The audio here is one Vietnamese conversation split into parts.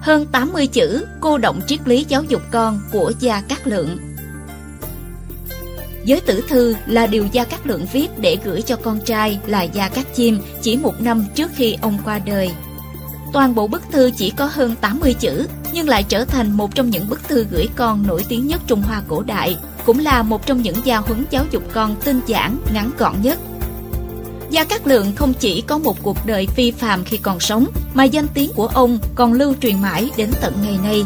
hơn 80 chữ cô động triết lý giáo dục con của Gia Cát Lượng. Giới tử thư là điều Gia Cát Lượng viết để gửi cho con trai là Gia Cát Chim chỉ một năm trước khi ông qua đời. Toàn bộ bức thư chỉ có hơn 80 chữ, nhưng lại trở thành một trong những bức thư gửi con nổi tiếng nhất Trung Hoa cổ đại, cũng là một trong những gia huấn giáo dục con tinh giản, ngắn gọn nhất. Gia Cát Lượng không chỉ có một cuộc đời phi phàm khi còn sống, mà danh tiếng của ông còn lưu truyền mãi đến tận ngày nay.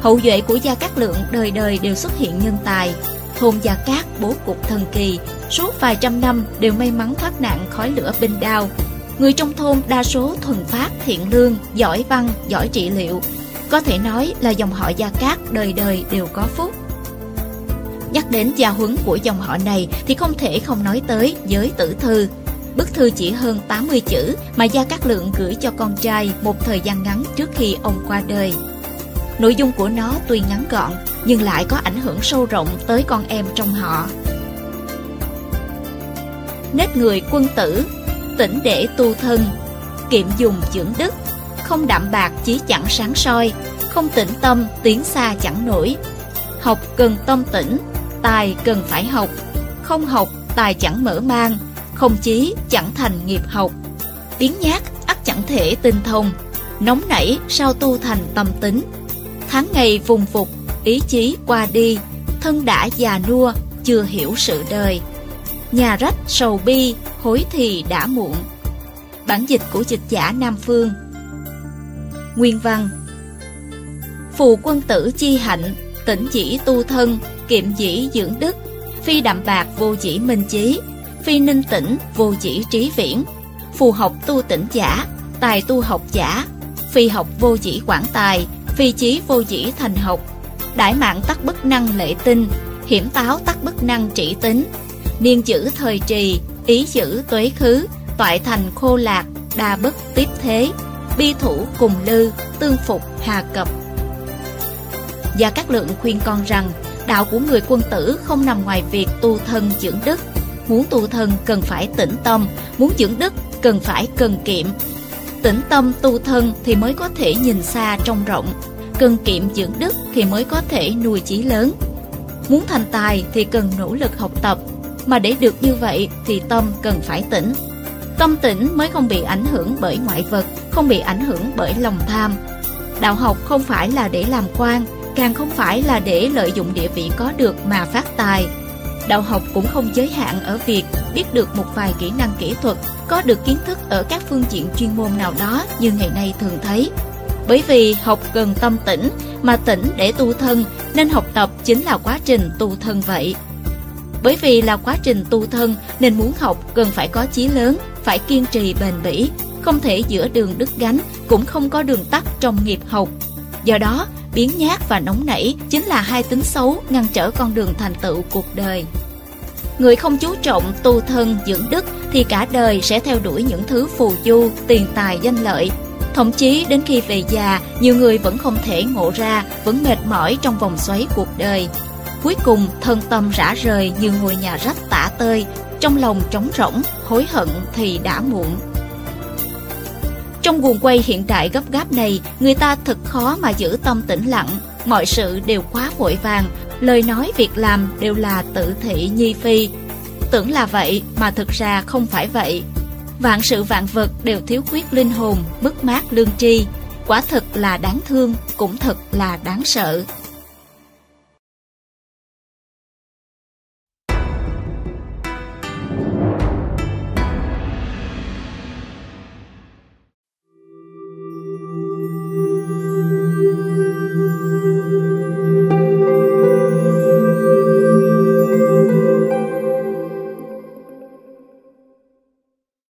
Hậu duệ của Gia Cát Lượng đời đời đều xuất hiện nhân tài. Thôn Gia Cát bố cục thần kỳ, suốt vài trăm năm đều may mắn thoát nạn khói lửa binh đao. Người trong thôn đa số thuần phát, thiện lương, giỏi văn, giỏi trị liệu. Có thể nói là dòng họ Gia Cát đời đời đều có phúc. Nhắc đến gia huấn của dòng họ này thì không thể không nói tới giới tử thư. Bức thư chỉ hơn 80 chữ mà Gia Cát Lượng gửi cho con trai một thời gian ngắn trước khi ông qua đời. Nội dung của nó tuy ngắn gọn nhưng lại có ảnh hưởng sâu rộng tới con em trong họ. Nết người quân tử, tỉnh để tu thân, kiệm dùng dưỡng đức, không đạm bạc chí chẳng sáng soi, không tĩnh tâm tiến xa chẳng nổi. Học cần tâm tĩnh, tài cần phải học, không học tài chẳng mở mang, không chí chẳng thành nghiệp học. Biến nhát ắt chẳng thể tinh thông, nóng nảy sao tu thành tâm tính. Tháng ngày vùng phục, ý chí qua đi, thân đã già nua, chưa hiểu sự đời. Nhà rách sầu bi, hối thì đã muộn. Bản dịch của dịch giả Nam Phương Nguyên văn Phù quân tử chi hạnh, tỉnh chỉ tu thân, kiệm dĩ dưỡng đức, phi đạm bạc vô chỉ minh chí, phi ninh tĩnh vô chỉ trí viễn, phù học tu tỉnh giả, tài tu học giả, phi học vô chỉ quản tài, phi chí vô chỉ thành học, đại mạng tắc bất năng lệ tinh, hiểm táo tắc bất năng trị tính, niên chữ thời trì, ý chữ tuế khứ, toại thành khô lạc, đa bất tiếp thế, bi thủ cùng lư, tương phục hà cập. và các Lượng khuyên con rằng, đạo của người quân tử không nằm ngoài việc tu thân dưỡng đức. Muốn tu thân cần phải tĩnh tâm, muốn dưỡng đức cần phải cần kiệm. Tĩnh tâm tu thân thì mới có thể nhìn xa trông rộng, cần kiệm dưỡng đức thì mới có thể nuôi chí lớn. Muốn thành tài thì cần nỗ lực học tập, mà để được như vậy thì tâm cần phải tĩnh. Tâm tĩnh mới không bị ảnh hưởng bởi ngoại vật, không bị ảnh hưởng bởi lòng tham. Đạo học không phải là để làm quan, càng không phải là để lợi dụng địa vị có được mà phát tài. Đạo học cũng không giới hạn ở việc biết được một vài kỹ năng kỹ thuật, có được kiến thức ở các phương diện chuyên môn nào đó như ngày nay thường thấy. Bởi vì học cần tâm tĩnh, mà tĩnh để tu thân, nên học tập chính là quá trình tu thân vậy. Bởi vì là quá trình tu thân nên muốn học cần phải có chí lớn, phải kiên trì bền bỉ, không thể giữa đường đứt gánh, cũng không có đường tắt trong nghiệp học. Do đó, biến nhát và nóng nảy chính là hai tính xấu ngăn trở con đường thành tựu cuộc đời. Người không chú trọng tu thân dưỡng đức thì cả đời sẽ theo đuổi những thứ phù du, tiền tài danh lợi. Thậm chí đến khi về già, nhiều người vẫn không thể ngộ ra, vẫn mệt mỏi trong vòng xoáy cuộc đời. Cuối cùng, thân tâm rã rời như ngôi nhà rách tả tơi, trong lòng trống rỗng, hối hận thì đã muộn. Trong guồng quay hiện đại gấp gáp này, người ta thật khó mà giữ tâm tĩnh lặng, mọi sự đều quá vội vàng, lời nói việc làm đều là tự thị nhi phi. Tưởng là vậy mà thực ra không phải vậy. Vạn sự vạn vật đều thiếu khuyết linh hồn, mất mát lương tri. Quả thực là đáng thương, cũng thật là đáng sợ.